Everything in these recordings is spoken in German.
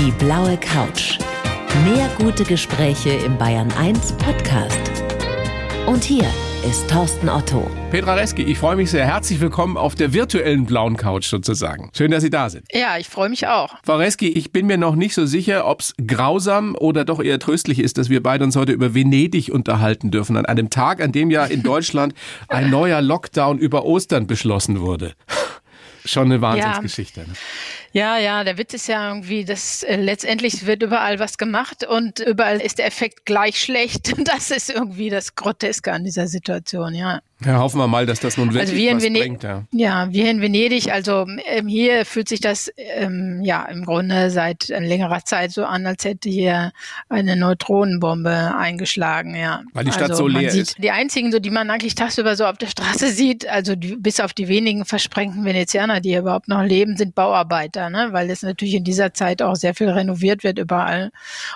Die blaue Couch. Mehr gute Gespräche im Bayern 1 Podcast. Und hier ist Thorsten Otto. Petra Reski, ich freue mich sehr. Herzlich willkommen auf der virtuellen blauen Couch sozusagen. Schön, dass Sie da sind. Ja, ich freue mich auch. Frau Reski, ich bin mir noch nicht so sicher, ob es grausam oder doch eher tröstlich ist, dass wir beide uns heute über Venedig unterhalten dürfen, an einem Tag, an dem ja in Deutschland ein neuer Lockdown über Ostern beschlossen wurde. Schon eine Wahnsinnsgeschichte. Ja. Ja, ja, der Witz ist ja irgendwie, dass äh, letztendlich wird überall was gemacht und überall ist der Effekt gleich schlecht. Das ist irgendwie das Groteske an dieser Situation, ja. Ja, hoffen wir mal, dass das nun wirklich also wir was Venedig, bringt. Ja. ja, wir in Venedig, also ähm, hier fühlt sich das ähm, ja im Grunde seit längerer Zeit so an, als hätte hier eine Neutronenbombe eingeschlagen, ja. Weil die Stadt also, so leer ist. Die einzigen, so die man eigentlich tagsüber so auf der Straße sieht, also die, bis auf die wenigen versprengten Venezianer, die hier überhaupt noch leben, sind Bauarbeiter, ne? weil es natürlich in dieser Zeit auch sehr viel renoviert wird überall.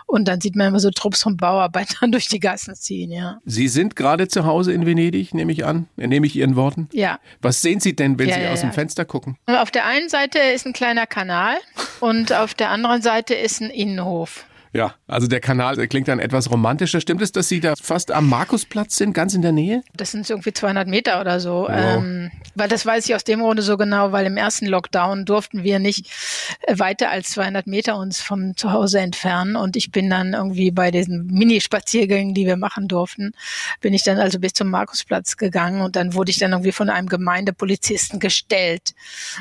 Und dann sieht man immer so Trupps von Bauarbeitern durch die Gassen ziehen, ja. Sie sind gerade zu Hause in Venedig, nehme ich an an, nehme ich Ihren Worten? Ja. Was sehen Sie denn, wenn ja, Sie ja, aus dem Fenster gucken? Auf der einen Seite ist ein kleiner Kanal und auf der anderen Seite ist ein Innenhof. Ja, also der Kanal der klingt dann etwas romantischer. Stimmt es, dass Sie da fast am Markusplatz sind, ganz in der Nähe? Das sind irgendwie 200 Meter oder so. Wow. Ähm, weil das weiß ich aus dem Grunde so genau, weil im ersten Lockdown durften wir nicht weiter als 200 Meter uns vom Zuhause entfernen. Und ich bin dann irgendwie bei diesen Mini-Spaziergängen, die wir machen durften, bin ich dann also bis zum Markusplatz gegangen und dann wurde ich dann irgendwie von einem Gemeindepolizisten gestellt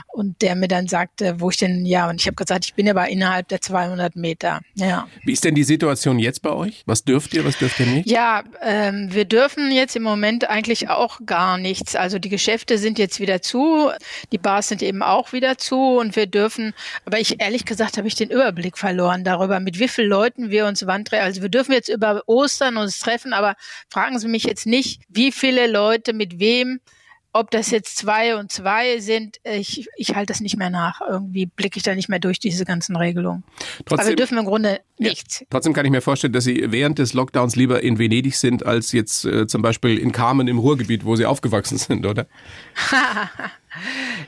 und der mir dann sagte, wo ich denn, ja, und ich habe gesagt, ich bin aber innerhalb der 200 Meter. Ja. Wie ist denn die Situation jetzt bei euch? Was dürft ihr, was dürft ihr nicht? Ja, ähm, wir dürfen jetzt im Moment eigentlich auch gar nichts. Also die Geschäfte sind jetzt wieder zu, die Bars sind eben auch wieder zu und wir dürfen, aber ich ehrlich gesagt habe ich den Überblick verloren darüber, mit wie vielen Leuten wir uns wandern. Also wir dürfen jetzt über Ostern uns treffen, aber fragen Sie mich jetzt nicht, wie viele Leute mit wem ob das jetzt zwei und zwei sind, ich, ich halte das nicht mehr nach. Irgendwie blicke ich da nicht mehr durch diese ganzen Regelungen. Trotzdem, Aber wir dürfen im Grunde nichts. Ja, trotzdem kann ich mir vorstellen, dass Sie während des Lockdowns lieber in Venedig sind, als jetzt äh, zum Beispiel in Carmen im Ruhrgebiet, wo Sie aufgewachsen sind, oder?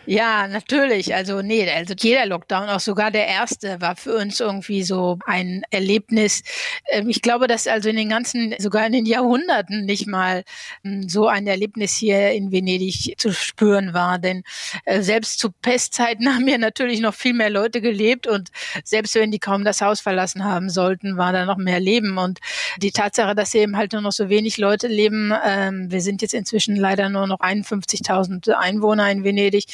Ja, natürlich. Also nee, also jeder Lockdown, auch sogar der erste, war für uns irgendwie so ein Erlebnis. Ähm, ich glaube, dass also in den ganzen, sogar in den Jahrhunderten nicht mal hm, so ein Erlebnis hier in Venedig zu spüren war. Denn äh, selbst zu Pestzeiten haben hier natürlich noch viel mehr Leute gelebt und selbst wenn die kaum das Haus verlassen haben sollten, war da noch mehr Leben. Und die Tatsache, dass eben halt nur noch so wenig Leute leben, ähm, wir sind jetzt inzwischen leider nur noch 51.000 Einwohner in Venedig.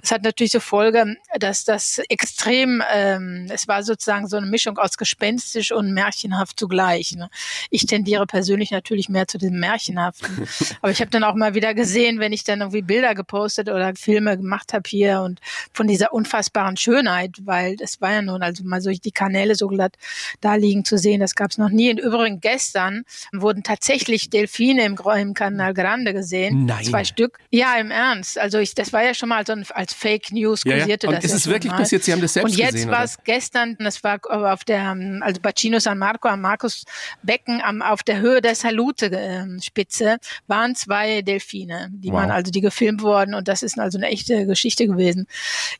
Das hat natürlich zur Folge, dass das extrem, ähm, es war sozusagen so eine Mischung aus gespenstisch und märchenhaft zugleich. Ne? Ich tendiere persönlich natürlich mehr zu dem Märchenhaften. Aber ich habe dann auch mal wieder gesehen, wenn ich dann irgendwie Bilder gepostet oder Filme gemacht habe hier und von dieser unfassbaren Schönheit, weil das war ja nun also mal so die Kanäle so glatt da liegen zu sehen, das gab es noch nie. Und übrigens gestern wurden tatsächlich Delfine im, im Canal Grande gesehen. Nein. Zwei Stück. Ja, im Ernst. Also ich, das war war ja schon mal so ein, als Fake News kursierte ja, ja. Und das. Ist es wirklich passiert? Sie haben das selbst gesehen? Und jetzt war es gestern, das war auf der, also Bacino San Marco am Markus Becken am, auf der Höhe der Salute-Spitze ähm, waren zwei Delfine, die wow. waren also, die gefilmt worden und das ist also eine echte Geschichte gewesen.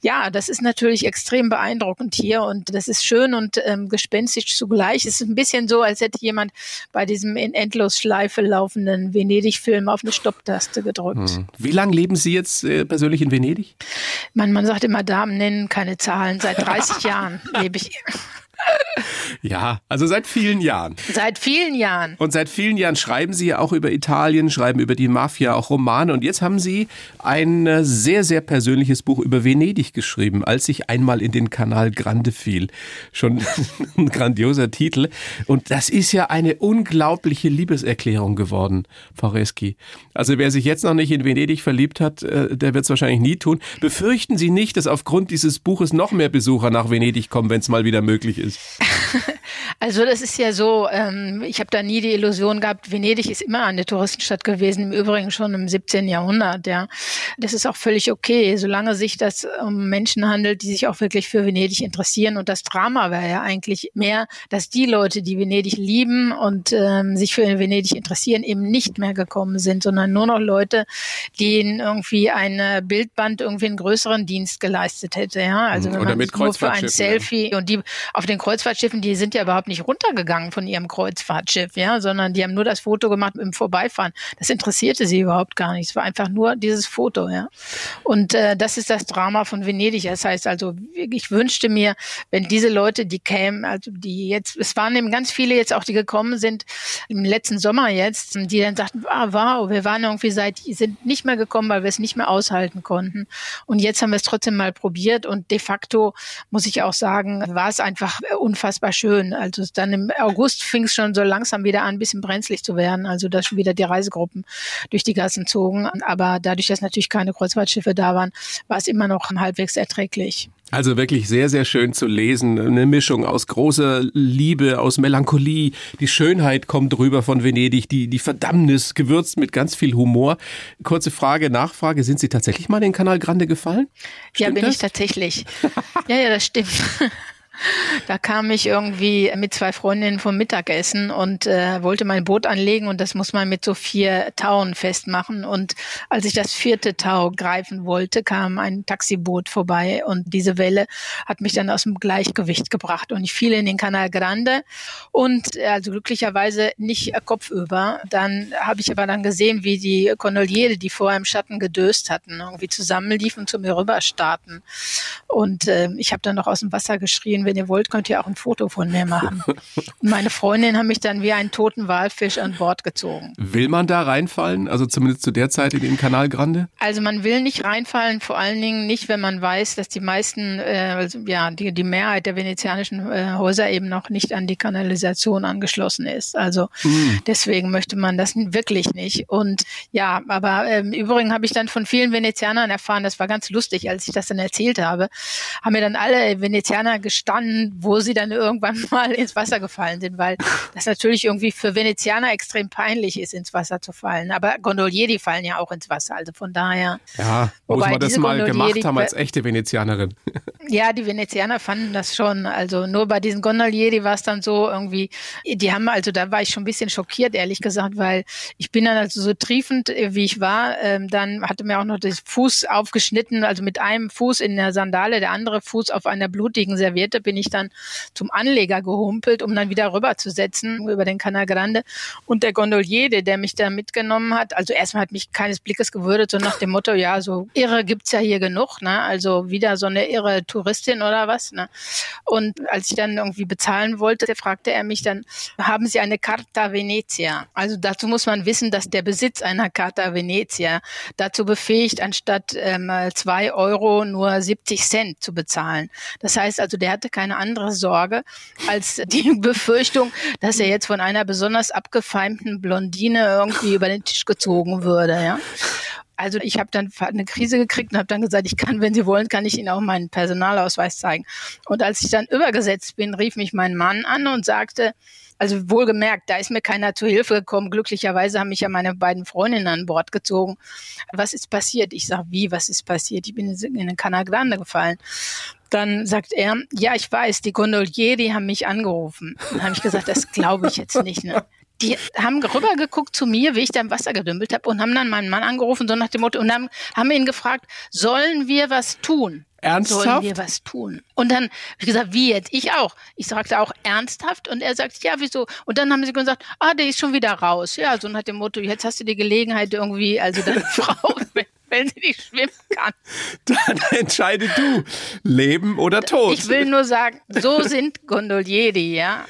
Ja, das ist natürlich extrem beeindruckend hier und das ist schön und ähm, gespenstisch zugleich. Es ist ein bisschen so, als hätte jemand bei diesem in Endlosschleife laufenden Venedig-Film auf eine Stopptaste gedrückt. Hm. Wie lange leben Sie jetzt äh, persönlich in Venedig? Man, man sagt immer, Damen nennen keine Zahlen. Seit 30 Jahren lebe ich. Ja, also seit vielen Jahren. Seit vielen Jahren. Und seit vielen Jahren schreiben Sie ja auch über Italien, schreiben über die Mafia, auch Romane. Und jetzt haben Sie ein äh, sehr, sehr persönliches Buch über Venedig geschrieben, als ich einmal in den Kanal Grande fiel. Schon ein grandioser Titel. Und das ist ja eine unglaubliche Liebeserklärung geworden, Frau Reski. Also wer sich jetzt noch nicht in Venedig verliebt hat, äh, der wird es wahrscheinlich nie tun. Befürchten Sie nicht, dass aufgrund dieses Buches noch mehr Besucher nach Venedig kommen, wenn es mal wieder möglich ist? Also das ist ja so, ähm, ich habe da nie die Illusion gehabt, Venedig ist immer eine Touristenstadt gewesen, im Übrigen schon im 17. Jahrhundert, ja. Das ist auch völlig okay, solange sich das um Menschen handelt, die sich auch wirklich für Venedig interessieren. Und das Drama wäre ja eigentlich mehr, dass die Leute, die Venedig lieben und ähm, sich für Venedig interessieren, eben nicht mehr gekommen sind, sondern nur noch Leute, denen irgendwie ein Bildband irgendwie einen größeren Dienst geleistet hätte, ja. Also wenn Oder man mit nur für ein Selfie ja. und die auf den Kreuzfahrtschiffen, die sind ja überhaupt nicht runtergegangen von ihrem Kreuzfahrtschiff, ja, sondern die haben nur das Foto gemacht im Vorbeifahren. Das interessierte sie überhaupt gar nicht. Es war einfach nur dieses Foto, ja. Und äh, das ist das Drama von Venedig. Das heißt also, ich wünschte mir, wenn diese Leute, die kämen, also die jetzt, es waren eben ganz viele jetzt auch, die gekommen sind im letzten Sommer jetzt, die dann sagten, ah, wow, wir waren irgendwie seit, sind nicht mehr gekommen, weil wir es nicht mehr aushalten konnten. Und jetzt haben wir es trotzdem mal probiert und de facto muss ich auch sagen, war es einfach unfassbar schön. Also dann im August fing es schon so langsam wieder an, ein bisschen brenzlig zu werden. Also dass schon wieder die Reisegruppen durch die Gassen zogen. Aber dadurch, dass natürlich keine Kreuzfahrtschiffe da waren, war es immer noch halbwegs erträglich. Also wirklich sehr, sehr schön zu lesen. Eine Mischung aus großer Liebe, aus Melancholie. Die Schönheit kommt rüber von Venedig, die, die Verdammnis gewürzt mit ganz viel Humor. Kurze Frage, Nachfrage. Sind Sie tatsächlich mal in den Kanal Grande gefallen? Stimmt ja, bin das? ich tatsächlich. ja, ja, das stimmt. Da kam ich irgendwie mit zwei Freundinnen vom Mittagessen und äh, wollte mein Boot anlegen und das muss man mit so vier Tauen festmachen. Und als ich das vierte Tau greifen wollte, kam ein Taxiboot vorbei und diese Welle hat mich dann aus dem Gleichgewicht gebracht und ich fiel in den Canal Grande und äh, also glücklicherweise nicht kopfüber. Dann habe ich aber dann gesehen, wie die Gondoliere, die vorher im Schatten gedöst hatten, irgendwie zusammenliefen zu mir rüber starten. Und äh, ich habe dann noch aus dem Wasser geschrien, wenn ihr wollt, könnt ihr auch ein Foto von mir machen. Und meine Freundin haben mich dann wie einen toten Walfisch an Bord gezogen. Will man da reinfallen? Also zumindest zu der Zeit in den Kanal Grande? Also man will nicht reinfallen, vor allen Dingen nicht, wenn man weiß, dass die meisten, äh, also, ja, die, die Mehrheit der venezianischen äh, Häuser eben noch nicht an die Kanalisation angeschlossen ist. Also hm. deswegen möchte man das wirklich nicht. Und ja, aber äh, im Übrigen habe ich dann von vielen Venezianern erfahren, das war ganz lustig, als ich das dann erzählt habe, haben mir dann alle Venezianer gestanden, an, wo sie dann irgendwann mal ins Wasser gefallen sind, weil das natürlich irgendwie für Venezianer extrem peinlich ist, ins Wasser zu fallen. Aber Gondolier, die fallen ja auch ins Wasser. Also von daher. Ja, muss man das mal gemacht haben als echte Venezianerin. Ja, die Venezianer fanden das schon. Also nur bei diesen Gondolieri war es dann so irgendwie, die haben, also da war ich schon ein bisschen schockiert, ehrlich gesagt, weil ich bin dann also so triefend, äh, wie ich war, ähm, dann hatte mir auch noch das Fuß aufgeschnitten, also mit einem Fuß in der Sandale, der andere Fuß auf einer blutigen Serviette bin ich dann zum Anleger gehumpelt, um dann wieder rüberzusetzen über den Canal Grande. Und der Gondolier, der mich da mitgenommen hat, also erstmal hat mich keines Blickes gewürdet, so nach dem Motto, ja, so irre gibt's ja hier genug, ne? Also wieder so eine irre Touristin oder was, ne? Und als ich dann irgendwie bezahlen wollte, fragte er mich dann, haben Sie eine Carta Venezia? Also dazu muss man wissen, dass der Besitz einer Carta Venezia dazu befähigt, anstatt ähm, zwei Euro nur 70 Cent zu bezahlen. Das heißt also, der hatte keine andere Sorge als die Befürchtung, dass er jetzt von einer besonders abgefeimten Blondine irgendwie über den Tisch gezogen würde, ja. Also ich habe dann eine Krise gekriegt und habe dann gesagt, ich kann, wenn Sie wollen, kann ich Ihnen auch meinen Personalausweis zeigen. Und als ich dann übergesetzt bin, rief mich mein Mann an und sagte, also wohlgemerkt, da ist mir keiner zu Hilfe gekommen. Glücklicherweise haben mich ja meine beiden Freundinnen an Bord gezogen. Was ist passiert? Ich sage, wie, was ist passiert? Ich bin in den Canal Grande gefallen. Dann sagt er, ja, ich weiß, die Gondolier, die haben mich angerufen. Dann habe ich gesagt, das glaube ich jetzt nicht. Ne? die haben rübergeguckt zu mir, wie ich da im Wasser gedümpelt habe und haben dann meinen Mann angerufen, so nach dem Motto, und haben, haben ihn gefragt, sollen wir was tun? Ernsthaft? Sollen wir was tun? Und dann, wie gesagt, wie jetzt? Ich auch. Ich sagte auch ernsthaft und er sagt, ja, wieso? Und dann haben sie gesagt, ah, der ist schon wieder raus. Ja, so nach dem Motto, jetzt hast du die Gelegenheit irgendwie, also deine Frau, wenn sie nicht schwimmen kann. Dann entscheide du, Leben oder Tod. Ich will nur sagen, so sind Gondolieri, ja.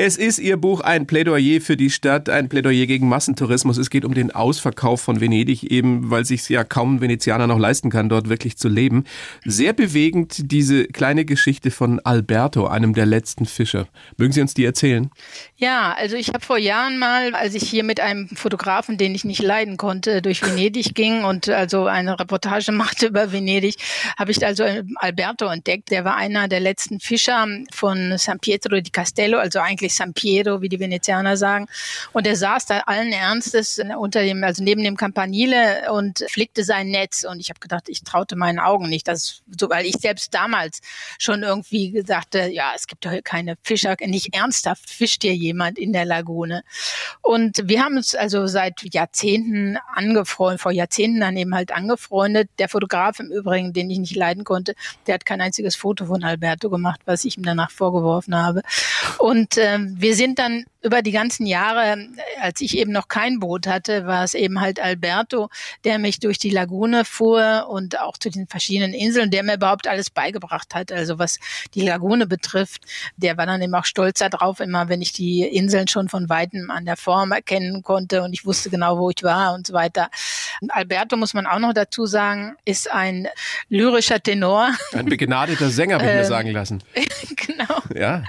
Es ist Ihr Buch ein Plädoyer für die Stadt, ein Plädoyer gegen Massentourismus. Es geht um den Ausverkauf von Venedig, eben weil sich ja kaum Venezianer noch leisten kann, dort wirklich zu leben. Sehr bewegend diese kleine Geschichte von Alberto, einem der letzten Fischer. Mögen Sie uns die erzählen? Ja, also ich habe vor Jahren mal, als ich hier mit einem Fotografen, den ich nicht leiden konnte, durch Venedig ging und also eine Reportage machte über Venedig, habe ich also Alberto entdeckt. Der war einer der letzten Fischer von San Pietro di Castello, also eigentlich San Piero, wie die Venezianer sagen. Und er saß da allen Ernstes unter dem, also neben dem Campanile und flickte sein Netz. Und ich habe gedacht, ich traute meinen Augen nicht, dass, so, weil ich selbst damals schon irgendwie sagte, ja, es gibt doch keine Fischer, nicht ernsthaft fischt hier jemand in der Lagune. Und wir haben uns also seit Jahrzehnten angefreundet, vor Jahrzehnten dann eben halt angefreundet. Der Fotograf im Übrigen, den ich nicht leiden konnte, der hat kein einziges Foto von Alberto gemacht, was ich ihm danach vorgeworfen habe. Und ähm, wir sind dann über die ganzen Jahre, als ich eben noch kein Boot hatte, war es eben halt Alberto, der mich durch die Lagune fuhr und auch zu den verschiedenen Inseln, der mir überhaupt alles beigebracht hat. Also was die Lagune betrifft, der war dann eben auch stolz darauf, immer wenn ich die Inseln schon von weitem an der Form erkennen konnte und ich wusste genau, wo ich war und so weiter. Alberto, muss man auch noch dazu sagen, ist ein lyrischer Tenor. Ein begnadeter Sänger, habe ich mir ähm, sagen lassen. genau. Ja.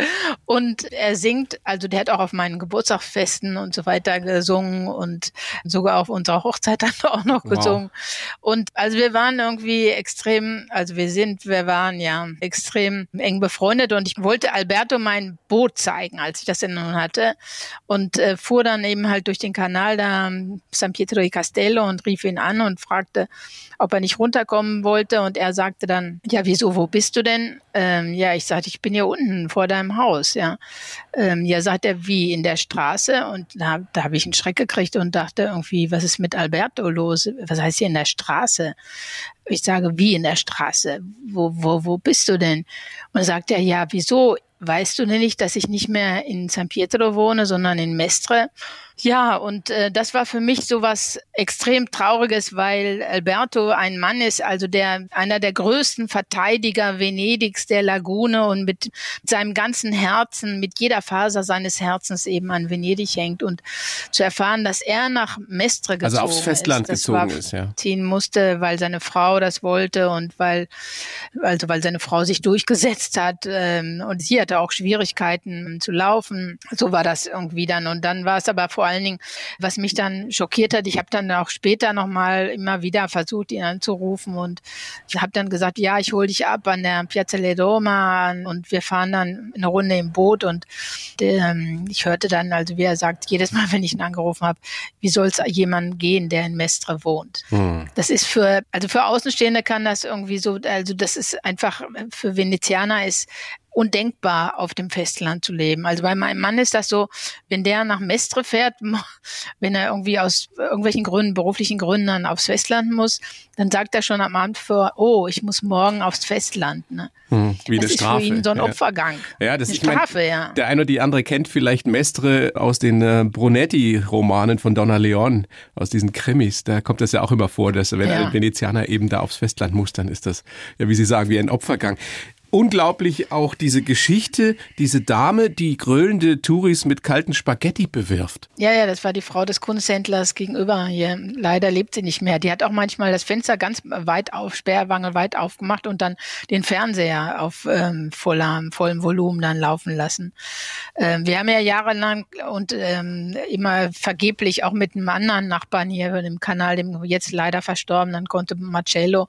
Und er singt, also der hat auch auf meinen Geburtstagsfesten und so weiter gesungen und sogar auf unserer Hochzeit dann auch noch wow. gesungen. Und also wir waren irgendwie extrem, also wir sind, wir waren ja extrem eng befreundet und ich wollte Alberto mein Boot zeigen, als ich das denn nun hatte und äh, fuhr dann eben halt durch den Kanal da San Pietro di Castello und rief ihn an und fragte, ob er nicht runterkommen wollte und er sagte dann, ja, wieso, wo bist du denn? Ähm, ja, ich sagte, ich bin hier unten vor deinem Haus, ja. Ähm, ja, sagt er, wie in der Straße und da, da habe ich einen Schreck gekriegt und dachte irgendwie, was ist mit Alberto los? Was heißt hier in der Straße? Ich sage, wie in der Straße? Wo, wo, wo bist du denn? Und sagt er, ja, wieso? Weißt du denn nicht, dass ich nicht mehr in San Pietro wohne, sondern in Mestre? Ja, und äh, das war für mich so was extrem Trauriges, weil Alberto ein Mann ist, also der einer der größten Verteidiger Venedigs der Lagune und mit seinem ganzen Herzen, mit jeder Faser seines Herzens eben an Venedig hängt und zu erfahren, dass er nach Mestre gezogen also aufs Festland ist, gezogen ist, ja. ziehen musste, weil seine Frau das wollte und weil also weil seine Frau sich durchgesetzt hat ähm, und sie hatte auch Schwierigkeiten zu laufen. So war das irgendwie dann und dann war es aber vor allen Dingen, was mich dann schockiert hat, ich habe dann auch später nochmal immer wieder versucht, ihn anzurufen und ich habe dann gesagt, ja, ich hole dich ab an der Piazza Le Roma und wir fahren dann eine Runde im Boot und ähm, ich hörte dann, also wie er sagt, jedes Mal, wenn ich ihn angerufen habe, wie soll es jemand gehen, der in Mestre wohnt? Hm. Das ist für, also für Außenstehende kann das irgendwie so, also das ist einfach für Venezianer ist undenkbar, auf dem Festland zu leben. Also bei meinem Mann ist das so, wenn der nach Mestre fährt, wenn er irgendwie aus irgendwelchen Gründen, beruflichen Gründen dann aufs Festland muss, dann sagt er schon am Abend vor, oh, ich muss morgen aufs Festland. Ne? Hm, wie das eine ist Strafe. für ihn so ein Opfergang. Ja, das eine ist Strafe, mein, ja. Der eine oder die andere kennt vielleicht Mestre aus den äh, Brunetti-Romanen von Donna Leon, aus diesen Krimis. Da kommt das ja auch immer vor, dass wenn ja. ein Venezianer eben da aufs Festland muss, dann ist das, ja, wie Sie sagen, wie ein Opfergang. Unglaublich auch diese Geschichte, diese Dame, die grölende Touris mit kalten Spaghetti bewirft. Ja, ja, das war die Frau des Kunsthändlers gegenüber hier. Leider lebt sie nicht mehr. Die hat auch manchmal das Fenster ganz weit auf, Sperrwange weit aufgemacht und dann den Fernseher auf ähm, voller, vollem Volumen dann laufen lassen. Ähm, wir haben ja jahrelang und ähm, immer vergeblich auch mit einem anderen Nachbarn hier im Kanal, dem jetzt leider verstorbenen Conte Marcello,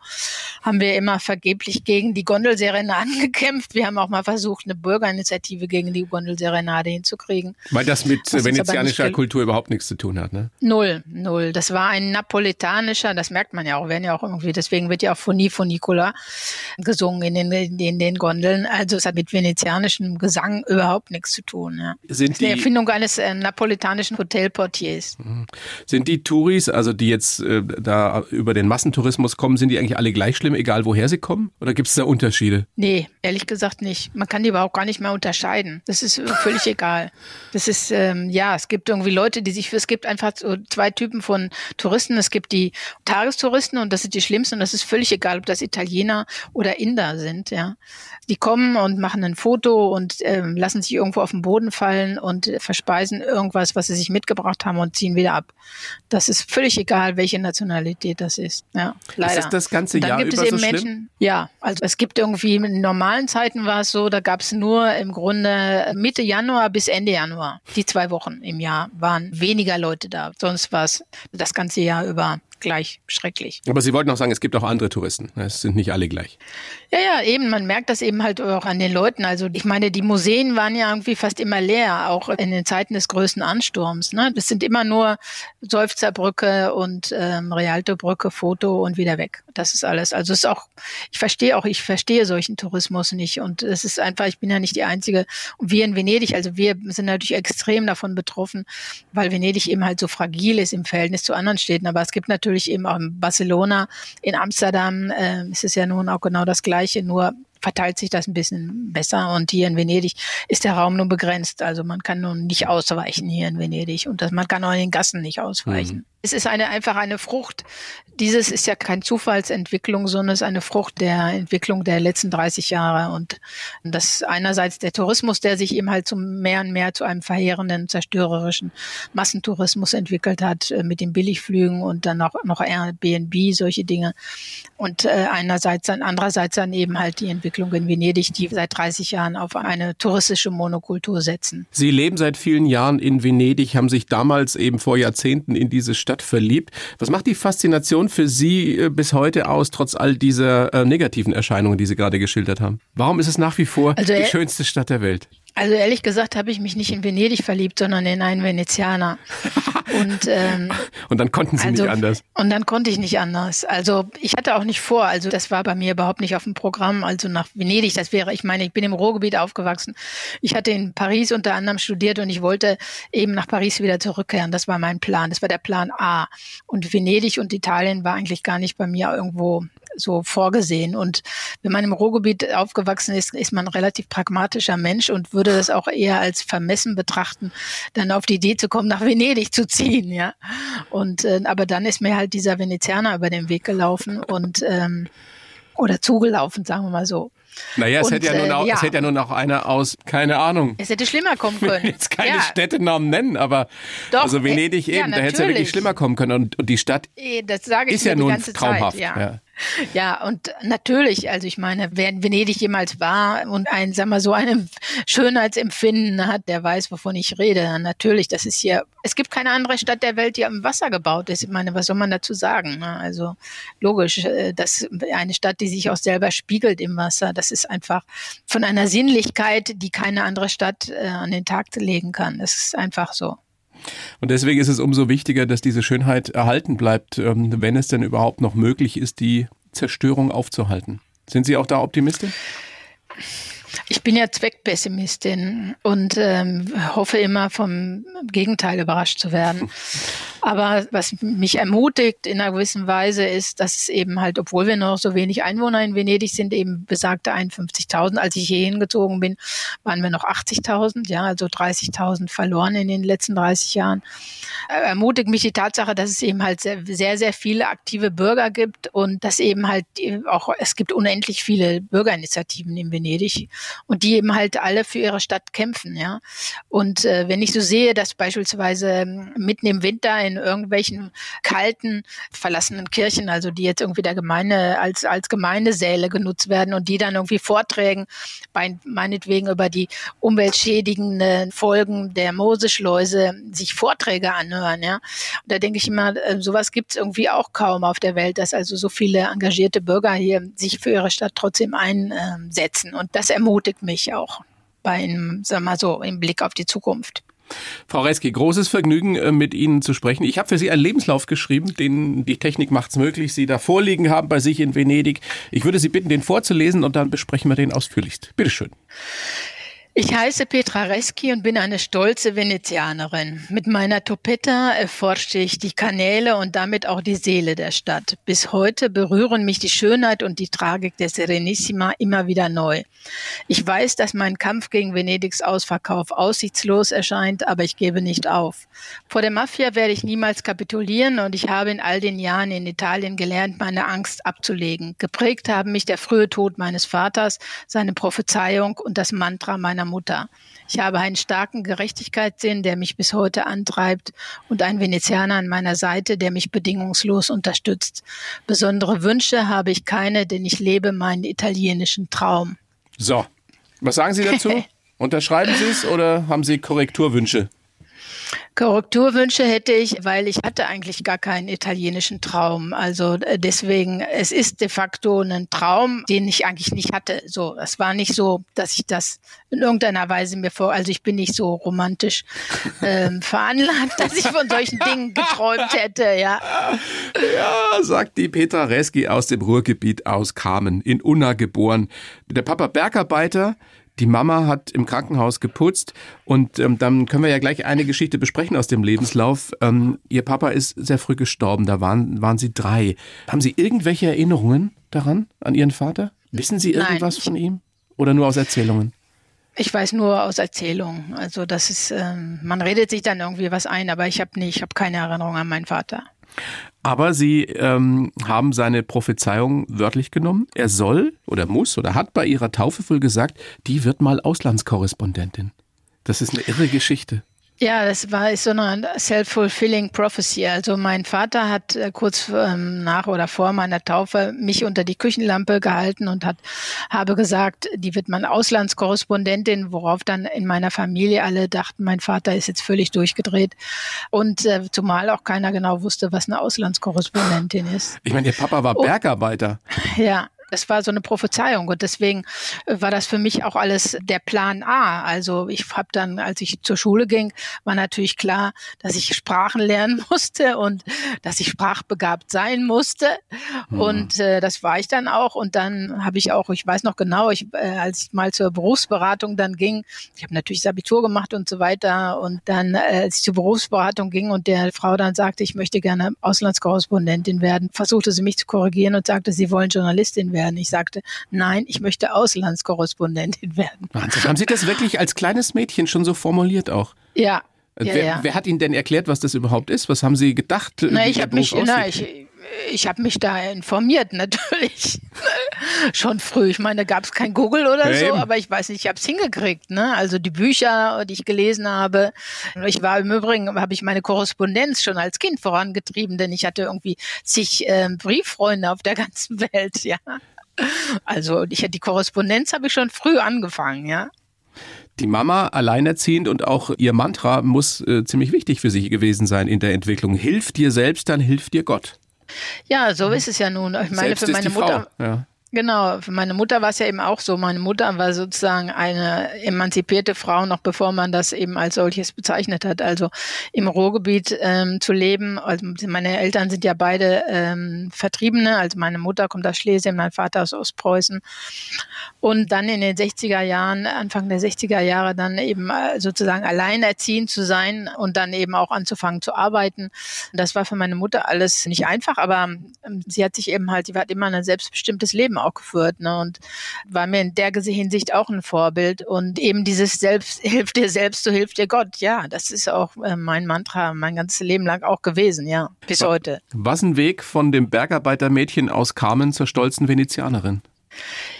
haben wir immer vergeblich gegen die Gondelserenade angekämpft. Wir haben auch mal versucht, eine Bürgerinitiative gegen die Gondelserenade hinzukriegen. Weil das mit das venezianischer Kultur überhaupt nichts zu tun hat, ne? Null, null. Das war ein napoletanischer, das merkt man ja auch, werden ja auch irgendwie, deswegen wird ja auch Phonie von Nicola gesungen in den, in den Gondeln. Also es hat mit venezianischem Gesang überhaupt nichts zu tun. Ja. Sind die, die Erfindung eines äh, napoletanischen Hotelportiers. Mhm. Sind die Touris, also die jetzt äh, da über den Massentourismus kommen, sind die eigentlich alle gleich schlimm, egal woher sie kommen? Oder gibt es da Unterschiede? Nee, Ehrlich gesagt nicht. Man kann die überhaupt gar nicht mehr unterscheiden. Das ist völlig egal. Das ist, ähm, ja, es gibt irgendwie Leute, die sich, für, es gibt einfach so zwei Typen von Touristen. Es gibt die Tagestouristen und das sind die schlimmsten und das ist völlig egal, ob das Italiener oder Inder sind, ja. Die kommen und machen ein Foto und ähm, lassen sich irgendwo auf den Boden fallen und verspeisen irgendwas, was sie sich mitgebracht haben und ziehen wieder ab. Das ist völlig egal, welche Nationalität das ist. Ja, leider. Ist das das ganze Jahr gibt über es eben so schlimm? Menschen, ja, also es gibt irgendwie normalen Zeiten war es so, da gab es nur im Grunde Mitte Januar bis Ende Januar. Die zwei Wochen im Jahr waren weniger Leute da. Sonst war es das ganze Jahr über gleich schrecklich. Aber Sie wollten auch sagen, es gibt auch andere Touristen. Es sind nicht alle gleich. Ja, ja, eben. Man merkt das eben halt auch an den Leuten. Also ich meine, die Museen waren ja irgendwie fast immer leer, auch in den Zeiten des größten Ansturms. Ne? Das sind immer nur Seufzerbrücke und ähm, Rialtobrücke, Foto und wieder weg. Das ist alles. Also es ist auch, ich verstehe auch, ich verstehe solchen Tourismus nicht. Und es ist einfach, ich bin ja nicht die Einzige. Und wir in Venedig, also wir sind natürlich extrem davon betroffen, weil Venedig eben halt so fragil ist im Verhältnis zu anderen Städten. Aber es gibt natürlich eben auch in Barcelona, in Amsterdam äh, ist es ja nun auch genau das Gleiche, nur verteilt sich das ein bisschen besser. Und hier in Venedig ist der Raum nur begrenzt. Also man kann nun nicht ausweichen hier in Venedig und das, man kann auch in den Gassen nicht ausweichen. Mhm. Es ist eine, einfach eine Frucht. Dieses ist ja keine Zufallsentwicklung, sondern es ist eine Frucht der Entwicklung der letzten 30 Jahre. Und das einerseits der Tourismus, der sich eben halt zum mehr und mehr zu einem verheerenden, zerstörerischen Massentourismus entwickelt hat, äh, mit den Billigflügen und dann auch noch Airbnb, solche Dinge. Und äh, einerseits dann, andererseits dann eben halt die Entwicklung in Venedig, die seit 30 Jahren auf eine touristische Monokultur setzen. Sie leben seit vielen Jahren in Venedig, haben sich damals eben vor Jahrzehnten in diese Stadt verliebt. Was macht die Faszination für Sie äh, bis heute aus, trotz all dieser äh, negativen Erscheinungen, die Sie gerade geschildert haben? Warum ist es nach wie vor Also, die schönste Stadt der Welt? Also ehrlich gesagt habe ich mich nicht in Venedig verliebt, sondern in einen Venezianer. Und ähm, Und dann konnten Sie also, nicht anders. Und dann konnte ich nicht anders. Also ich hatte auch nicht vor, also das war bei mir überhaupt nicht auf dem Programm, also nach Venedig, das wäre, ich meine, ich bin im Ruhrgebiet aufgewachsen. Ich hatte in Paris unter anderem studiert und ich wollte eben nach Paris wieder zurückkehren. Das war mein Plan, das war der Plan A. Und Venedig und Italien war eigentlich gar nicht bei mir irgendwo so vorgesehen. Und wenn man im Ruhrgebiet aufgewachsen ist, ist man ein relativ pragmatischer Mensch und würde das auch eher als vermessen betrachten, dann auf die Idee zu kommen, nach Venedig zu ziehen, ja. Und äh, aber dann ist mir halt dieser Venezianer über den Weg gelaufen und ähm, oder zugelaufen, sagen wir mal so. Naja, es Und, hätte ja, nun äh, auch, ja. es hätte ja nun auch einer aus, keine Ahnung. Es hätte schlimmer kommen Ich will können. jetzt keine ja, Städtenamen nennen, aber Doch, also Venedig äh, ja, eben, da hätte es ja wirklich schlimmer kommen können. Und, und die Stadt eh, das sage ich ist mir ja die nun ganze traumhaft. Zeit. Ja. Ja. Und natürlich, also ich meine, wer in Venedig jemals war und ein, sag mal, so ein Schönheitsempfinden hat, der weiß, wovon ich rede. Natürlich, das ist hier, es gibt keine andere Stadt der Welt, die am Wasser gebaut ist. Ich meine, was soll man dazu sagen? ne? Also logisch, äh, dass eine Stadt, die sich auch selber spiegelt im Wasser, das ist einfach von einer Sinnlichkeit, die keine andere Stadt äh, an den Tag legen kann. Das ist einfach so. Und deswegen ist es umso wichtiger, dass diese Schönheit erhalten bleibt, ähm, wenn es denn überhaupt noch möglich ist, die Zerstörung aufzuhalten. Sind Sie auch da Optimistin? Ich bin ja Zweckpessimistin und ähm, hoffe immer vom Gegenteil überrascht zu werden. Aber was mich ermutigt in einer gewissen Weise ist, dass es eben halt, obwohl wir noch so wenig Einwohner in Venedig sind, eben besagte 51.000. Als ich hier hingezogen bin, waren wir noch 80.000, ja, also 30.000 verloren in den letzten 30 Jahren. Äh, Ermutigt mich die Tatsache, dass es eben halt sehr, sehr, sehr viele aktive Bürger gibt und dass eben halt die- auch, es gibt unendlich viele Bürgerinitiativen in Venedig und die eben halt alle für ihre Stadt kämpfen, ja. Und äh, wenn ich so sehe, dass beispielsweise ähm, mitten im Winter in irgendwelchen kalten, verlassenen Kirchen, also die jetzt irgendwie der Gemeinde als, als Gemeindesäle genutzt werden und die dann irgendwie Vorträgen bei, meinetwegen über die umweltschädigenden Folgen der Moseschleuse sich Vorträge anhören, ja. Und da denke ich immer, äh, sowas gibt es irgendwie auch kaum auf der Welt, dass also so viele engagierte Bürger hier sich für ihre Stadt trotzdem einsetzen. Und das ermutigt mich auch bei einem, sag mal so, im Blick auf die Zukunft. Frau Reski, großes Vergnügen, äh, mit Ihnen zu sprechen. Ich habe für Sie einen Lebenslauf geschrieben, den die Technik macht's möglich, Sie da vorliegen haben bei sich in Venedig. Ich würde Sie bitten, den vorzulesen und dann besprechen wir den ausführlichst. Bitteschön. Ich heiße Petra Reski und bin eine stolze Venezianerin. Mit meiner Topetta erforschte ich die Kanäle und damit auch die Seele der Stadt. Bis heute berühren mich die Schönheit und die Tragik der Serenissima immer wieder neu. Ich weiß, dass mein Kampf gegen Venedigs Ausverkauf aussichtslos erscheint, aber ich gebe nicht auf. Vor der Mafia werde ich niemals kapitulieren und ich habe in all den Jahren in Italien gelernt, meine Angst abzulegen. Geprägt haben mich der frühe Tod meines Vaters, seine Prophezeiung und das Mantra meiner meiner Mutter. Ich habe einen starken Gerechtigkeitssinn, der mich bis heute antreibt und einen Venezianer an meiner Seite, der mich bedingungslos unterstützt. Besondere Wünsche habe ich keine, denn ich lebe meinen italienischen Traum. So, was sagen Sie dazu? Unterschreiben Sie es oder haben Sie Korrekturwünsche? Korrekturwünsche hätte ich, weil ich hatte eigentlich gar keinen italienischen Traum. Also äh, deswegen, es ist de facto ein Traum, den ich eigentlich nicht hatte. So, es war nicht so, dass ich das in irgendeiner Weise mir vor, also ich bin nicht so romantisch ähm, veranlagt, dass ich von solchen Dingen geträumt hätte, ja. Ja, sagt die Petra Reski aus dem Ruhrgebiet aus Kamen, in Unna geboren. Der Papa Bergarbeiter, die Mama hat im Krankenhaus geputzt und ähm, dann können wir ja gleich eine Geschichte besprechen aus dem Lebenslauf. Ähm, ihr Papa ist sehr früh gestorben, da waren, waren Sie drei. Haben Sie irgendwelche Erinnerungen daran, an Ihren Vater? Wissen Sie irgendwas Nein, von ihm? Oder nur aus Erzählungen? Ich weiß nur aus Erzählungen. Also das ist, ähm, man redet sich dann irgendwie was ein, aber ich habe nicht, ich habe keine Erinnerung an meinen Vater. Aber Sie ähm, haben seine Prophezeiung wörtlich genommen. Er soll oder muss oder hat bei ihrer Taufe wohl gesagt, die wird mal Auslandskorrespondentin. Das ist eine irre Geschichte. Ja, das war so eine self-fulfilling prophecy. Also mein Vater hat äh, kurz ähm, nach oder vor meiner Taufe mich unter die Küchenlampe gehalten und hat habe gesagt, die wird man Auslandskorrespondentin, worauf dann in meiner Familie alle dachten, mein Vater ist jetzt völlig durchgedreht und äh, zumal auch keiner genau wusste, was eine Auslandskorrespondentin ist. Ich meine, ihr Papa war Bergarbeiter. Oh, ja, das war so eine Prophezeiung und deswegen äh, war das für mich auch alles der Plan A. Also ich habe dann, als ich zur Schule ging, war natürlich klar, dass ich Sprachen lernen musste und dass ich sprachbegabt sein musste mhm. und äh, das war ich dann auch und dann habe ich auch, ich weiß noch genau, ich, äh, als ich mal zur Berufsberatung dann ging, ich habe natürlich das Abitur gemacht und so weiter und dann, äh, als ich zur Berufsberatung ging und der Frau dann sagte, ich möchte gerne Auslandskorrespondentin werden, versuchte sie mich zu korrigieren und sagte, sie wollen Journalistin werden werden. Ich sagte, nein, ich möchte Auslandskorrespondentin werden. Wahnsinn. Haben Sie das wirklich als kleines Mädchen schon so formuliert auch? Ja. ja, wer, ja. wer, hat Ihnen denn erklärt, was das überhaupt ist? Was haben Sie gedacht? Na, ich habe mich, na, ich, ich habe mich da informiert, natürlich. Schon früh. Ich meine, da gab es kein Google oder ja, so, aber ich weiß nicht, ich habe es hingekriegt. Ne? Also die Bücher, die ich gelesen habe. Ich war im Übrigen, habe ich meine Korrespondenz schon als Kind vorangetrieben, denn ich hatte irgendwie zig äh, Brieffreunde auf der ganzen Welt, ja. Also ich die Korrespondenz habe ich schon früh angefangen, ja. Die Mama alleinerziehend und auch ihr Mantra muss äh, ziemlich wichtig für sie gewesen sein in der Entwicklung. Hilf dir selbst, dann hilft dir Gott. Ja, so ist es ja nun. Ich meine, selbst für meine Mutter. Frau. Ja. Genau, für meine Mutter war es ja eben auch so. Meine Mutter war sozusagen eine emanzipierte Frau, noch bevor man das eben als solches bezeichnet hat. Also im Ruhrgebiet ähm, zu leben. Also meine Eltern sind ja beide ähm, Vertriebene. Also meine Mutter kommt aus Schlesien, mein Vater aus Ostpreußen. Und dann in den 60er Jahren, Anfang der 60er Jahre, dann eben äh, sozusagen alleinerziehend zu sein und dann eben auch anzufangen zu arbeiten. Das war für meine Mutter alles nicht einfach, aber ähm, sie hat sich eben halt, sie hat immer ein selbstbestimmtes Leben auch geführt ne, und war mir in der Hinsicht auch ein Vorbild. Und eben dieses Selbst, hilft dir selbst, so hilft dir Gott. Ja, das ist auch äh, mein Mantra mein ganzes Leben lang auch gewesen, ja, bis heute. Was ein Weg von dem Bergarbeitermädchen aus Carmen zur stolzen Venezianerin.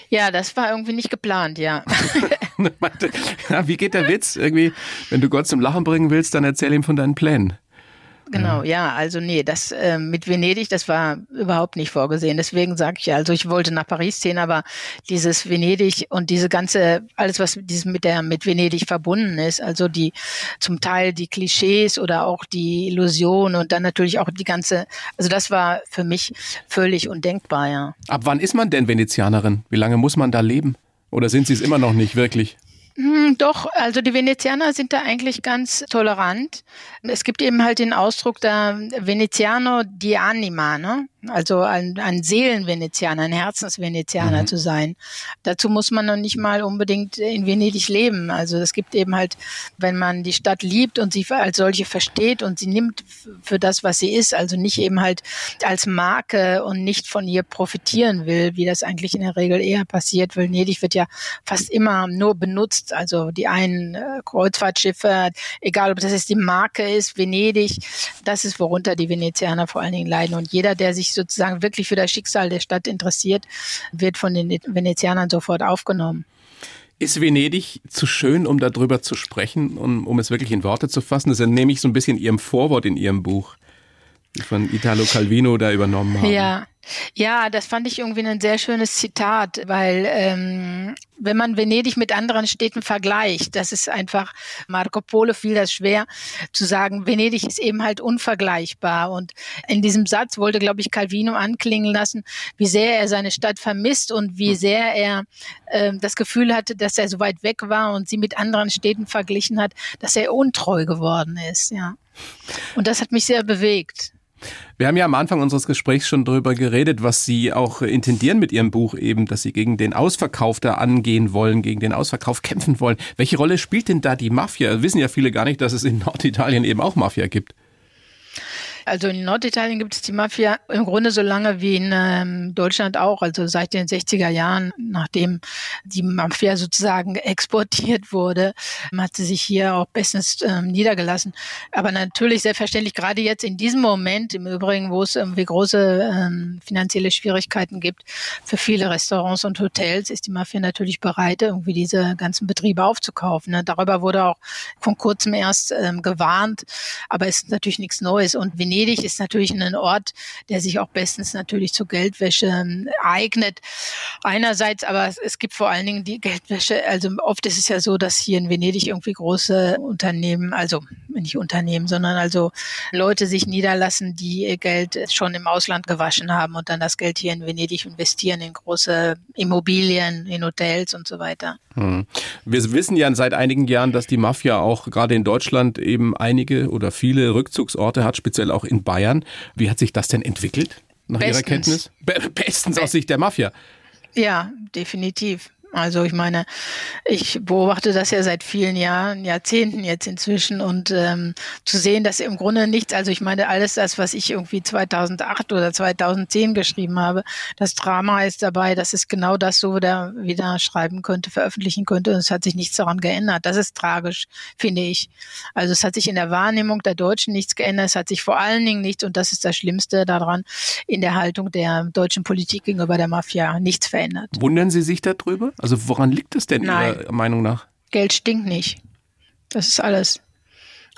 Ja, das war irgendwie nicht geplant, ja. ja. Wie geht der Witz? Irgendwie, wenn du Gott zum Lachen bringen willst, dann erzähl ihm von deinen Plänen. Genau, ja, also nee, das äh, mit Venedig, das war überhaupt nicht vorgesehen. Deswegen sage ich ja, also ich wollte nach Paris ziehen, aber dieses Venedig und diese ganze, alles was dieses mit der mit Venedig verbunden ist, also die zum Teil die Klischees oder auch die Illusion und dann natürlich auch die ganze, also das war für mich völlig undenkbar, ja. Ab wann ist man denn Venezianerin? Wie lange muss man da leben? Oder sind sie es immer noch nicht wirklich? Hm, doch, also die Venezianer sind da eigentlich ganz tolerant. Es gibt eben halt den Ausdruck da Veneziano di anima, ne? Also ein, ein Seelenvenezianer, ein Herzensvenezianer mhm. zu sein. Dazu muss man noch nicht mal unbedingt in Venedig leben. Also es gibt eben halt, wenn man die Stadt liebt und sie als solche versteht und sie nimmt für das, was sie ist, also nicht eben halt als Marke und nicht von ihr profitieren will, wie das eigentlich in der Regel eher passiert. Venedig wird ja fast immer nur benutzt. Also die einen äh, Kreuzfahrtschiffe, egal ob das jetzt die Marke ist, Venedig, das ist worunter die Venezianer vor allen Dingen leiden. Und jeder, der sich sozusagen wirklich für das Schicksal der Stadt interessiert, wird von den Venezianern sofort aufgenommen. Ist Venedig zu schön, um darüber zu sprechen und um es wirklich in Worte zu fassen? Das entnehme ich so ein bisschen Ihrem Vorwort in Ihrem Buch, von Italo Calvino da übernommen haben. Ja, ja, das fand ich irgendwie ein sehr schönes Zitat, weil ähm, wenn man Venedig mit anderen Städten vergleicht, das ist einfach, Marco Polo fiel das schwer zu sagen, Venedig ist eben halt unvergleichbar. Und in diesem Satz wollte, glaube ich, Calvino anklingen lassen, wie sehr er seine Stadt vermisst und wie sehr er äh, das Gefühl hatte, dass er so weit weg war und sie mit anderen Städten verglichen hat, dass er untreu geworden ist. Ja. Und das hat mich sehr bewegt. Wir haben ja am Anfang unseres Gesprächs schon darüber geredet, was Sie auch intendieren mit Ihrem Buch eben, dass Sie gegen den Ausverkauf da angehen wollen, gegen den Ausverkauf kämpfen wollen. Welche Rolle spielt denn da die Mafia? Wissen ja viele gar nicht, dass es in Norditalien eben auch Mafia gibt. Also in Norditalien gibt es die Mafia im Grunde so lange wie in ähm, Deutschland auch, also seit den 60er Jahren, nachdem die Mafia sozusagen exportiert wurde, hat sie sich hier auch bestens ähm, niedergelassen. Aber natürlich selbstverständlich gerade jetzt in diesem Moment, im Übrigen, wo es irgendwie große ähm, finanzielle Schwierigkeiten gibt für viele Restaurants und Hotels, ist die Mafia natürlich bereit, irgendwie diese ganzen Betriebe aufzukaufen. Ne? Darüber wurde auch von kurzem erst ähm, gewarnt, aber es ist natürlich nichts Neues. Und Venedig Venedig ist natürlich ein Ort, der sich auch bestens natürlich zur Geldwäsche ähm, eignet. Einerseits, aber es gibt vor allen Dingen die Geldwäsche. Also oft ist es ja so, dass hier in Venedig irgendwie große Unternehmen, also nicht Unternehmen, sondern also Leute sich niederlassen, die ihr Geld schon im Ausland gewaschen haben und dann das Geld hier in Venedig investieren in große Immobilien, in Hotels und so weiter. Hm. Wir wissen ja seit einigen Jahren, dass die Mafia auch gerade in Deutschland eben einige oder viele Rückzugsorte hat, speziell auch in Bayern. Wie hat sich das denn entwickelt nach Bestens. Ihrer Kenntnis? Be bestens aus Sicht der Mafia. Ja, definitiv. Also ich meine, ich beobachte das ja seit vielen Jahren, Jahrzehnten jetzt inzwischen und ähm, zu sehen, dass im Grunde nichts, also ich meine, alles das, was ich irgendwie 2008 oder 2010 geschrieben habe, das Drama ist dabei, dass es genau das so wieder, wieder schreiben könnte, veröffentlichen könnte und es hat sich nichts daran geändert. Das ist tragisch, finde ich. Also es hat sich in der Wahrnehmung der Deutschen nichts geändert, es hat sich vor allen Dingen nichts, und das ist das Schlimmste daran, in der Haltung der deutschen Politik gegenüber der Mafia nichts verändert. Wundern Sie sich darüber? Also woran liegt es denn Nein. Ihrer Meinung nach? Geld stinkt nicht. Das ist alles.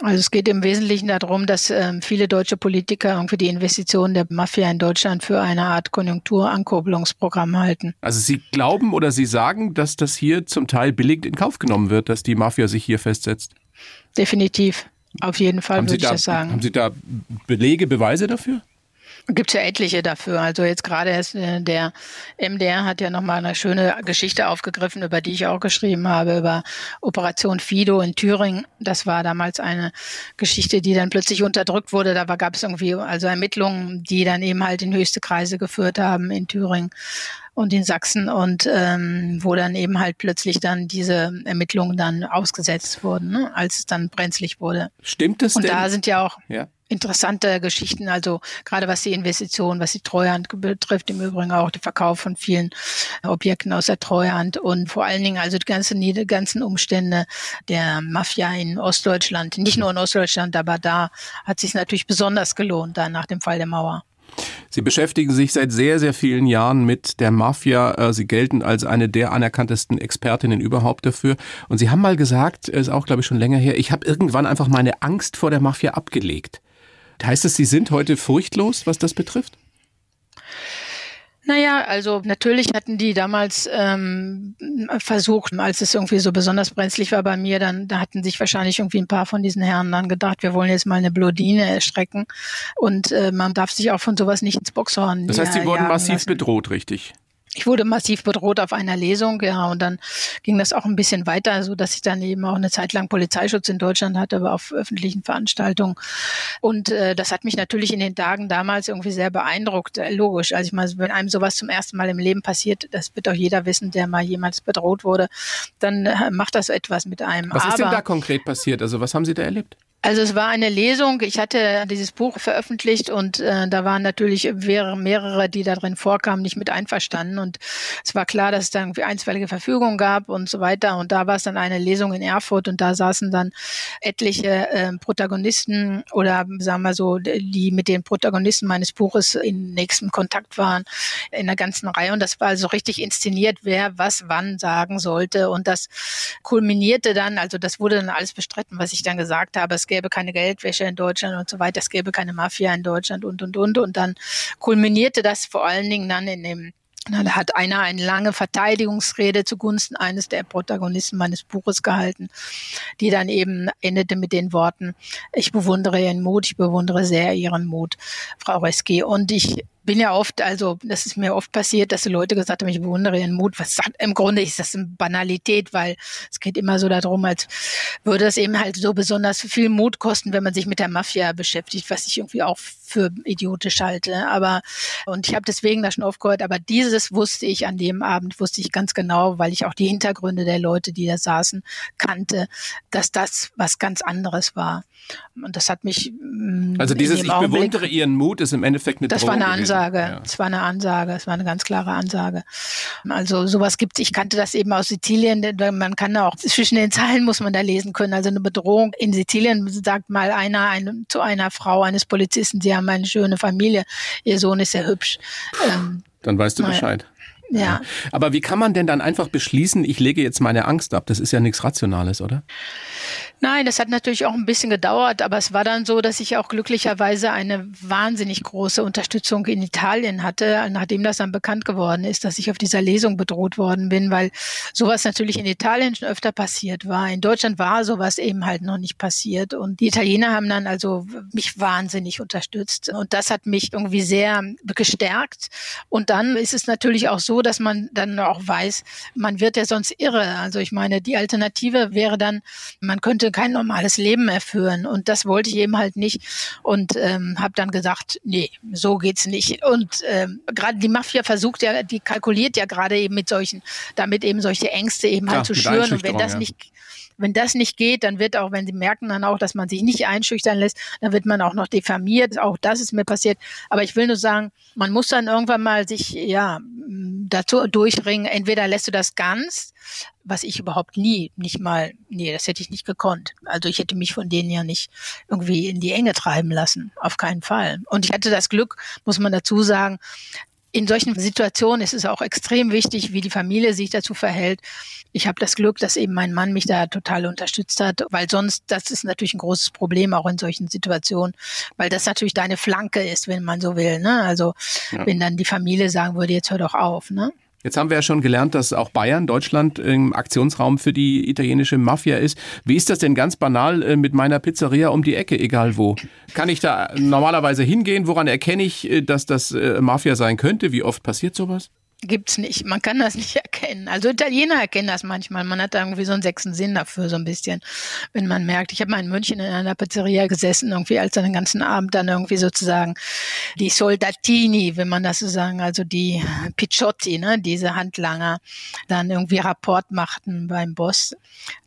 Also es geht im Wesentlichen darum, dass ähm, viele deutsche Politiker irgendwie die Investitionen der Mafia in Deutschland für eine Art Konjunkturankurbelungsprogramm halten. Also Sie glauben oder Sie sagen, dass das hier zum Teil billig in Kauf genommen wird, dass die Mafia sich hier festsetzt? Definitiv. Auf jeden Fall haben würde ich das sagen. Haben Sie da Belege, Beweise dafür? Gibt es ja etliche dafür. Also jetzt gerade ist, äh, der MDR hat ja nochmal eine schöne Geschichte aufgegriffen, über die ich auch geschrieben habe, über Operation Fido in Thüringen. Das war damals eine Geschichte, die dann plötzlich unterdrückt wurde. Da gab es irgendwie also Ermittlungen, die dann eben halt in höchste Kreise geführt haben in Thüringen und in Sachsen und ähm, wo dann eben halt plötzlich dann diese Ermittlungen dann ausgesetzt wurden, ne, als es dann brenzlig wurde. Stimmt es und denn? Und da sind ja auch ja interessante Geschichten, also gerade was die Investitionen, was die Treuhand betrifft, im Übrigen auch der Verkauf von vielen Objekten aus der Treuhand und vor allen Dingen also die ganzen, die ganzen Umstände der Mafia in Ostdeutschland, nicht nur in Ostdeutschland, aber da hat sich natürlich besonders gelohnt, da nach dem Fall der Mauer. Sie beschäftigen sich seit sehr, sehr vielen Jahren mit der Mafia. Äh, Sie gelten als eine der anerkanntesten Expertinnen überhaupt dafür. Und Sie haben mal gesagt, ist auch, glaube ich, schon länger her, ich habe irgendwann einfach meine Angst vor der Mafia abgelegt. Heißt es, Sie sind heute furchtlos, was das betrifft? Naja, also natürlich hatten die damals ähm, versucht, als es irgendwie so besonders brenzlig war bei mir, dann da hatten sich wahrscheinlich irgendwie ein paar von diesen Herren dann gedacht, wir wollen jetzt mal eine Blodine erstrecken und äh, man darf sich auch von sowas nicht ins Boxhorn Das heißt, sie wurden massiv lassen. bedroht, richtig? Ich wurde massiv bedroht auf einer Lesung, ja, und dann ging das auch ein bisschen weiter, so dass ich dann eben auch eine Zeit lang Polizeischutz in Deutschland hatte, aber auf öffentlichen Veranstaltungen. Und äh, das hat mich natürlich in den Tagen damals irgendwie sehr beeindruckt. Äh, logisch, also ich meine, wenn einem sowas zum ersten Mal im Leben passiert, das wird auch jeder wissen, der mal jemals bedroht wurde, dann äh, macht das etwas mit einem. Was aber, ist denn da konkret passiert? Also was haben Sie da erlebt? Also es war eine Lesung. Ich hatte dieses Buch veröffentlicht und äh, da waren natürlich mehrere, die da drin vorkamen, nicht mit einverstanden. Und es war klar, dass es da irgendwie einstweilige Verfügung gab und so weiter. Und da war es dann eine Lesung in Erfurt und da saßen dann etliche äh, Protagonisten oder sagen wir so, die mit den Protagonisten meines Buches in nächstem Kontakt waren in der ganzen Reihe. Und das war also richtig inszeniert, wer was wann sagen sollte. Und das kulminierte dann, also das wurde dann alles bestritten, was ich dann gesagt habe. Es gäbe keine Geldwäsche in Deutschland und so weiter, es gäbe keine Mafia in Deutschland und, und, und. Und dann kulminierte das vor allen Dingen dann in dem da hat einer eine lange Verteidigungsrede zugunsten eines der Protagonisten meines Buches gehalten, die dann eben endete mit den Worten, ich bewundere Ihren Mut, ich bewundere sehr Ihren Mut, Frau Reski. Und ich bin ja oft, also das ist mir oft passiert, dass die Leute gesagt haben, ich bewundere ihren Mut. Was sagt, im Grunde ist das eine Banalität, weil es geht immer so darum, als würde es eben halt so besonders viel Mut kosten, wenn man sich mit der Mafia beschäftigt, was ich irgendwie auch für idiotisch halte. Aber und ich habe deswegen da schon aufgehört, aber dieses wusste ich an dem Abend, wusste ich ganz genau, weil ich auch die Hintergründe der Leute, die da saßen, kannte, dass das was ganz anderes war. Und das hat mich. Mm, also dieses Ich bewundere Ihren Mut ist im Endeffekt eine Das Drohung war eine Ansage. Ja. Das war eine Ansage. Das war eine ganz klare Ansage. Also sowas gibt Ich kannte das eben aus Sizilien. Man kann auch zwischen den Zeilen muss man da lesen können. Also eine Bedrohung in Sizilien sagt mal einer eine, zu einer Frau eines Polizisten, sie haben eine schöne Familie. Ihr Sohn ist sehr hübsch. Ähm, Dann weißt du Bescheid. Ja. Aber wie kann man denn dann einfach beschließen, ich lege jetzt meine Angst ab? Das ist ja nichts Rationales, oder? Nein, das hat natürlich auch ein bisschen gedauert, aber es war dann so, dass ich auch glücklicherweise eine wahnsinnig große Unterstützung in Italien hatte, nachdem das dann bekannt geworden ist, dass ich auf dieser Lesung bedroht worden bin, weil sowas natürlich in Italien schon öfter passiert war. In Deutschland war sowas eben halt noch nicht passiert und die Italiener haben dann also mich wahnsinnig unterstützt und das hat mich irgendwie sehr gestärkt und dann ist es natürlich auch so, dass man dann auch weiß, man wird ja sonst irre. Also ich meine, die Alternative wäre dann, man könnte kein normales Leben mehr führen. Und das wollte ich eben halt nicht. Und ähm, habe dann gesagt, nee, so geht's nicht. Und ähm, gerade die Mafia versucht ja, die kalkuliert ja gerade eben mit solchen, damit eben solche Ängste eben halt zu schüren. Und wenn das ja. nicht wenn das nicht geht, dann wird auch, wenn sie merken dann auch, dass man sich nicht einschüchtern lässt, dann wird man auch noch diffamiert. Auch das ist mir passiert. Aber ich will nur sagen, man muss dann irgendwann mal sich, ja, dazu durchringen. Entweder lässt du das ganz, was ich überhaupt nie, nicht mal, nee, das hätte ich nicht gekonnt. Also ich hätte mich von denen ja nicht irgendwie in die Enge treiben lassen. Auf keinen Fall. Und ich hatte das Glück, muss man dazu sagen, in solchen Situationen ist es auch extrem wichtig, wie die Familie sich dazu verhält. Ich habe das Glück, dass eben mein Mann mich da total unterstützt hat, weil sonst, das ist natürlich ein großes Problem auch in solchen Situationen, weil das natürlich deine Flanke ist, wenn man so will. Ne? Also ja. wenn dann die Familie sagen würde, jetzt hör doch auf. Ne? Jetzt haben wir ja schon gelernt, dass auch Bayern, Deutschland im Aktionsraum für die italienische Mafia ist. Wie ist das denn ganz banal äh, mit meiner Pizzeria um die Ecke, egal wo? Kann ich da normalerweise hingehen? Woran erkenne ich, äh, dass das äh, Mafia sein könnte? Wie oft passiert sowas? Gibt's nicht. Man kann das nicht erkennen. Also Italiener erkennen das manchmal. Man hat da irgendwie so einen sechsten Sinn dafür, so ein bisschen. Wenn man merkt, ich habe mal in München in einer Pizzeria gesessen, irgendwie als dann den ganzen Abend dann irgendwie sozusagen die Soldatini, wenn man das so sagen, also die Picciotti, ne, diese Handlanger, dann irgendwie Rapport machten beim Boss.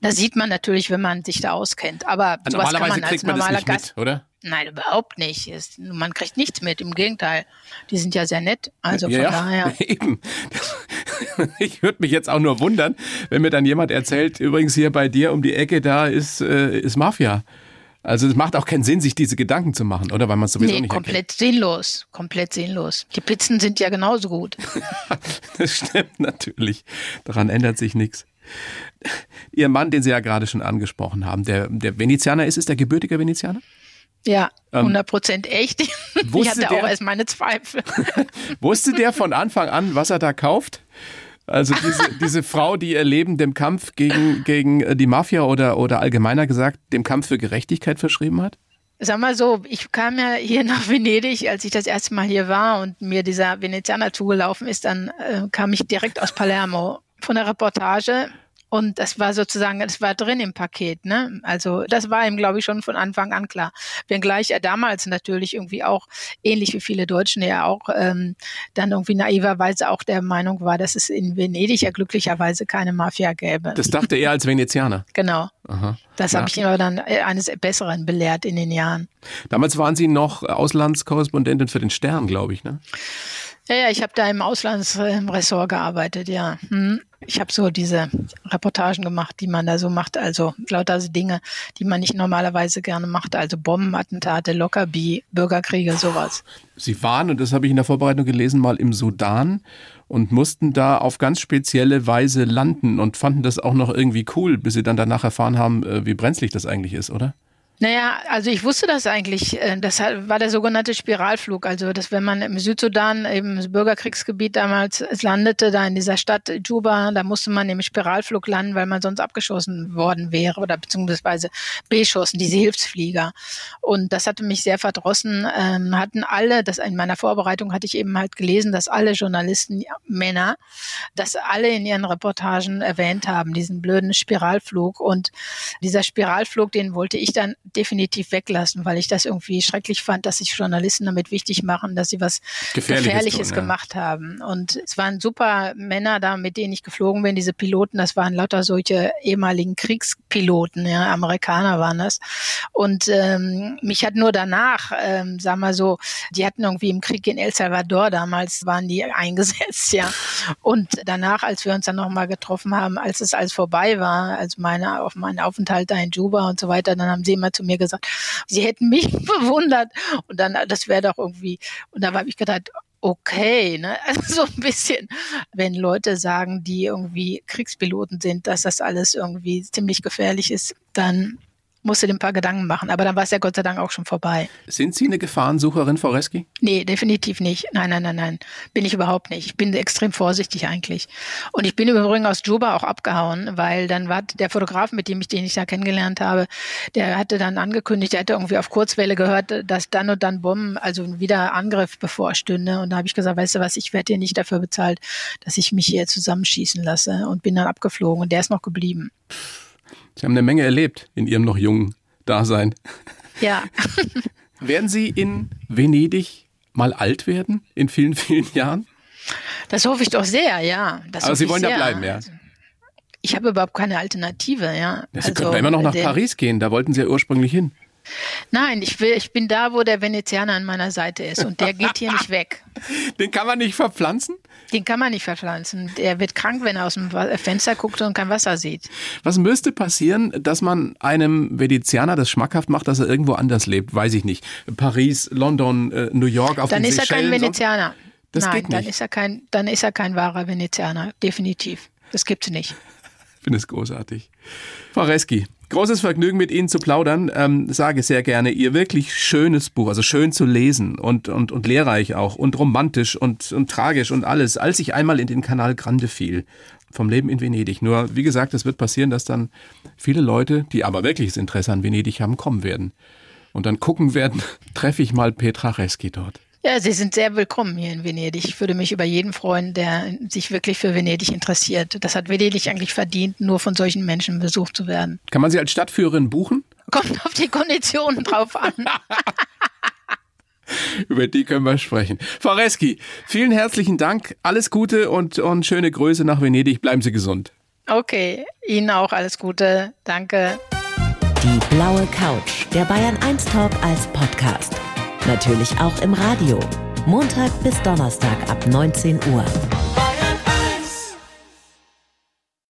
Da sieht man natürlich, wenn man sich da auskennt. Aber sowas kann man als normaler Gast, mit, oder? Nein, überhaupt nicht. Es, man kriegt nichts mit. Im Gegenteil, die sind ja sehr nett. Also von ja, daher. Eben. Ich würde mich jetzt auch nur wundern, wenn mir dann jemand erzählt, übrigens hier bei dir um die Ecke, da ist, äh, ist Mafia. Also es macht auch keinen Sinn, sich diese Gedanken zu machen, oder? Weil man es sowieso nee, nicht komplett erkennt. sinnlos. Komplett sinnlos. Die Pizzen sind ja genauso gut. das stimmt natürlich. Daran ändert sich nichts. Ihr Mann, den Sie ja gerade schon angesprochen haben, der, der Venezianer ist, ist der gebürtiger Venezianer? Ja, 100 ähm, Prozent echt. Ich hatte der, auch erst meine Zweifel. wusste der von Anfang an, was er da kauft? Also diese, diese Frau, die ihr Leben dem Kampf gegen, gegen die Mafia oder, oder allgemeiner gesagt dem Kampf für Gerechtigkeit verschrieben hat? Sag mal so, ich kam ja hier nach Venedig, als ich das erste Mal hier war und mir dieser Venezianer zugelaufen ist, dann äh, kam ich direkt aus Palermo von der Reportage und das war sozusagen, das war drin im Paket. Ne? Also das war ihm, glaube ich, schon von Anfang an klar. Wenngleich er damals natürlich irgendwie auch, ähnlich wie viele Deutschen ja auch, ähm, dann irgendwie naiverweise auch der Meinung war, dass es in Venedig ja glücklicherweise keine Mafia gäbe. Das dachte er als Venezianer. Genau. Aha. Das ja. habe ich ihn aber dann äh, eines Besseren belehrt in den Jahren. Damals waren Sie noch Auslandskorrespondentin für den Stern, glaube ich, ne? Ja, ja, ich habe da im Auslandsressort gearbeitet, ja. Hm. Ich habe so diese Reportagen gemacht, die man da so macht, also lauter Dinge, die man nicht normalerweise gerne macht, also Bombenattentate, Lockerbie, Bürgerkriege, sowas. Sie waren, und das habe ich in der Vorbereitung gelesen, mal im Sudan und mussten da auf ganz spezielle Weise landen und fanden das auch noch irgendwie cool, bis sie dann danach erfahren haben, äh, wie brenzlig das eigentlich ist, oder? Naja, also ich wusste das eigentlich. Äh, das war der sogenannte Spiralflug. Also, dass wenn man im Südsudan, eben im Bürgerkriegsgebiet damals es landete, da in dieser Stadt Juba, da musste man im Spiralflug landen, weil man sonst abgeschossen worden wäre oder beziehungsweise beschossen, diese Hilfsflieger. Und das hatte mich sehr verdrossen. Ähm, hatten alle, das in meiner Vorbereitung hatte ich eben halt gelesen, dass alle Journalisten, ja, Männer, das alle in ihren Reportagen erwähnt haben, diesen blöden Spiralflug. Und dieser Spiralflug, den wollte ich dann definitiv weglassen, weil ich das irgendwie schrecklich fand, dass sich Journalisten damit wichtig machen, dass sie was Gefährliches, Gefährliches tun, gemacht ja. haben. Und es waren super Männer da, mit denen ich geflogen bin, diese Piloten, das waren lauter solche ehemaligen Kriegspiloten, ja, Amerikaner waren das. Und ähm, mich hat nur danach, ähm, sag mal so, die hatten irgendwie im Krieg in El Salvador damals, waren die eingesetzt, ja. Und danach, als wir uns dann nochmal getroffen haben, als es alles vorbei war, also meine, auf meinen Aufenthalt da in Juba und so weiter, dann haben sie immer zu mir gesagt, sie hätten mich bewundert und dann, das wäre doch irgendwie, und da habe ich gedacht, okay, ne? Also so ein bisschen, wenn Leute sagen, die irgendwie Kriegspiloten sind, dass das alles irgendwie ziemlich gefährlich ist, dann musste dir ein paar Gedanken machen. Aber dann war es ja Gott sei Dank auch schon vorbei. Sind Sie eine Gefahrensucherin, Frau Reski? Nee, definitiv nicht. Nein, nein, nein, nein. Bin ich überhaupt nicht. Ich bin extrem vorsichtig eigentlich. Und ich bin übrigens aus Juba auch abgehauen, weil dann war der Fotograf, mit dem ich den ich da kennengelernt habe, der hatte dann angekündigt, der hätte irgendwie auf Kurzwelle gehört, dass dann und dann Bomben, also wieder Angriff bevorstünde. Und da habe ich gesagt, weißt du was, ich werde dir nicht dafür bezahlt, dass ich mich hier zusammenschießen lasse und bin dann abgeflogen und der ist noch geblieben. Sie haben eine Menge erlebt in Ihrem noch jungen Dasein. Ja. werden Sie in Venedig mal alt werden in vielen, vielen Jahren? Das hoffe ich doch sehr, ja. Das Aber Sie wollen ja bleiben, ja. Ich habe überhaupt keine Alternative, ja. Sie also, könnten immer noch nach Paris gehen, da wollten Sie ja ursprünglich hin. Nein, ich will, ich bin da, wo der Venezianer an meiner Seite ist und der geht hier nicht weg. Den kann man nicht verpflanzen? Den kann man nicht verpflanzen. Der wird krank, wenn er aus dem Fenster guckt und kein Wasser sieht. Was müsste passieren, dass man einem Venezianer das schmackhaft macht, dass er irgendwo anders lebt? Weiß ich nicht. Paris, London, äh, New York, auf Dann den ist er kein Venezianer. Das Nein, geht nicht. dann ist er kein, dann ist er kein wahrer Venezianer. Definitiv. Das gibt's nicht. Finde es großartig. Frau Reski, Großes Vergnügen mit Ihnen zu plaudern. Ähm, sage sehr gerne, Ihr wirklich schönes Buch, also schön zu lesen und, und, und lehrreich auch und romantisch und, und tragisch und alles, als ich einmal in den Kanal Grande fiel. Vom Leben in Venedig. Nur, wie gesagt, es wird passieren, dass dann viele Leute, die aber wirkliches Interesse an Venedig haben, kommen werden. Und dann gucken werden, treffe ich mal Petra Reski dort. Ja, Sie sind sehr willkommen hier in Venedig. Ich würde mich über jeden freuen, der sich wirklich für Venedig interessiert. Das hat Venedig eigentlich verdient, nur von solchen Menschen besucht zu werden. Kann man Sie als Stadtführerin buchen? Kommt auf die Konditionen drauf an. Über die können wir sprechen. Frau Reski, vielen herzlichen Dank. Alles Gute und, und schöne Grüße nach Venedig. Bleiben Sie gesund. Okay, Ihnen auch alles Gute. Danke. Die blaue Couch, der Bayern 1 Talk als Podcast. Natürlich auch im Radio. Montag bis Donnerstag ab 19 Uhr.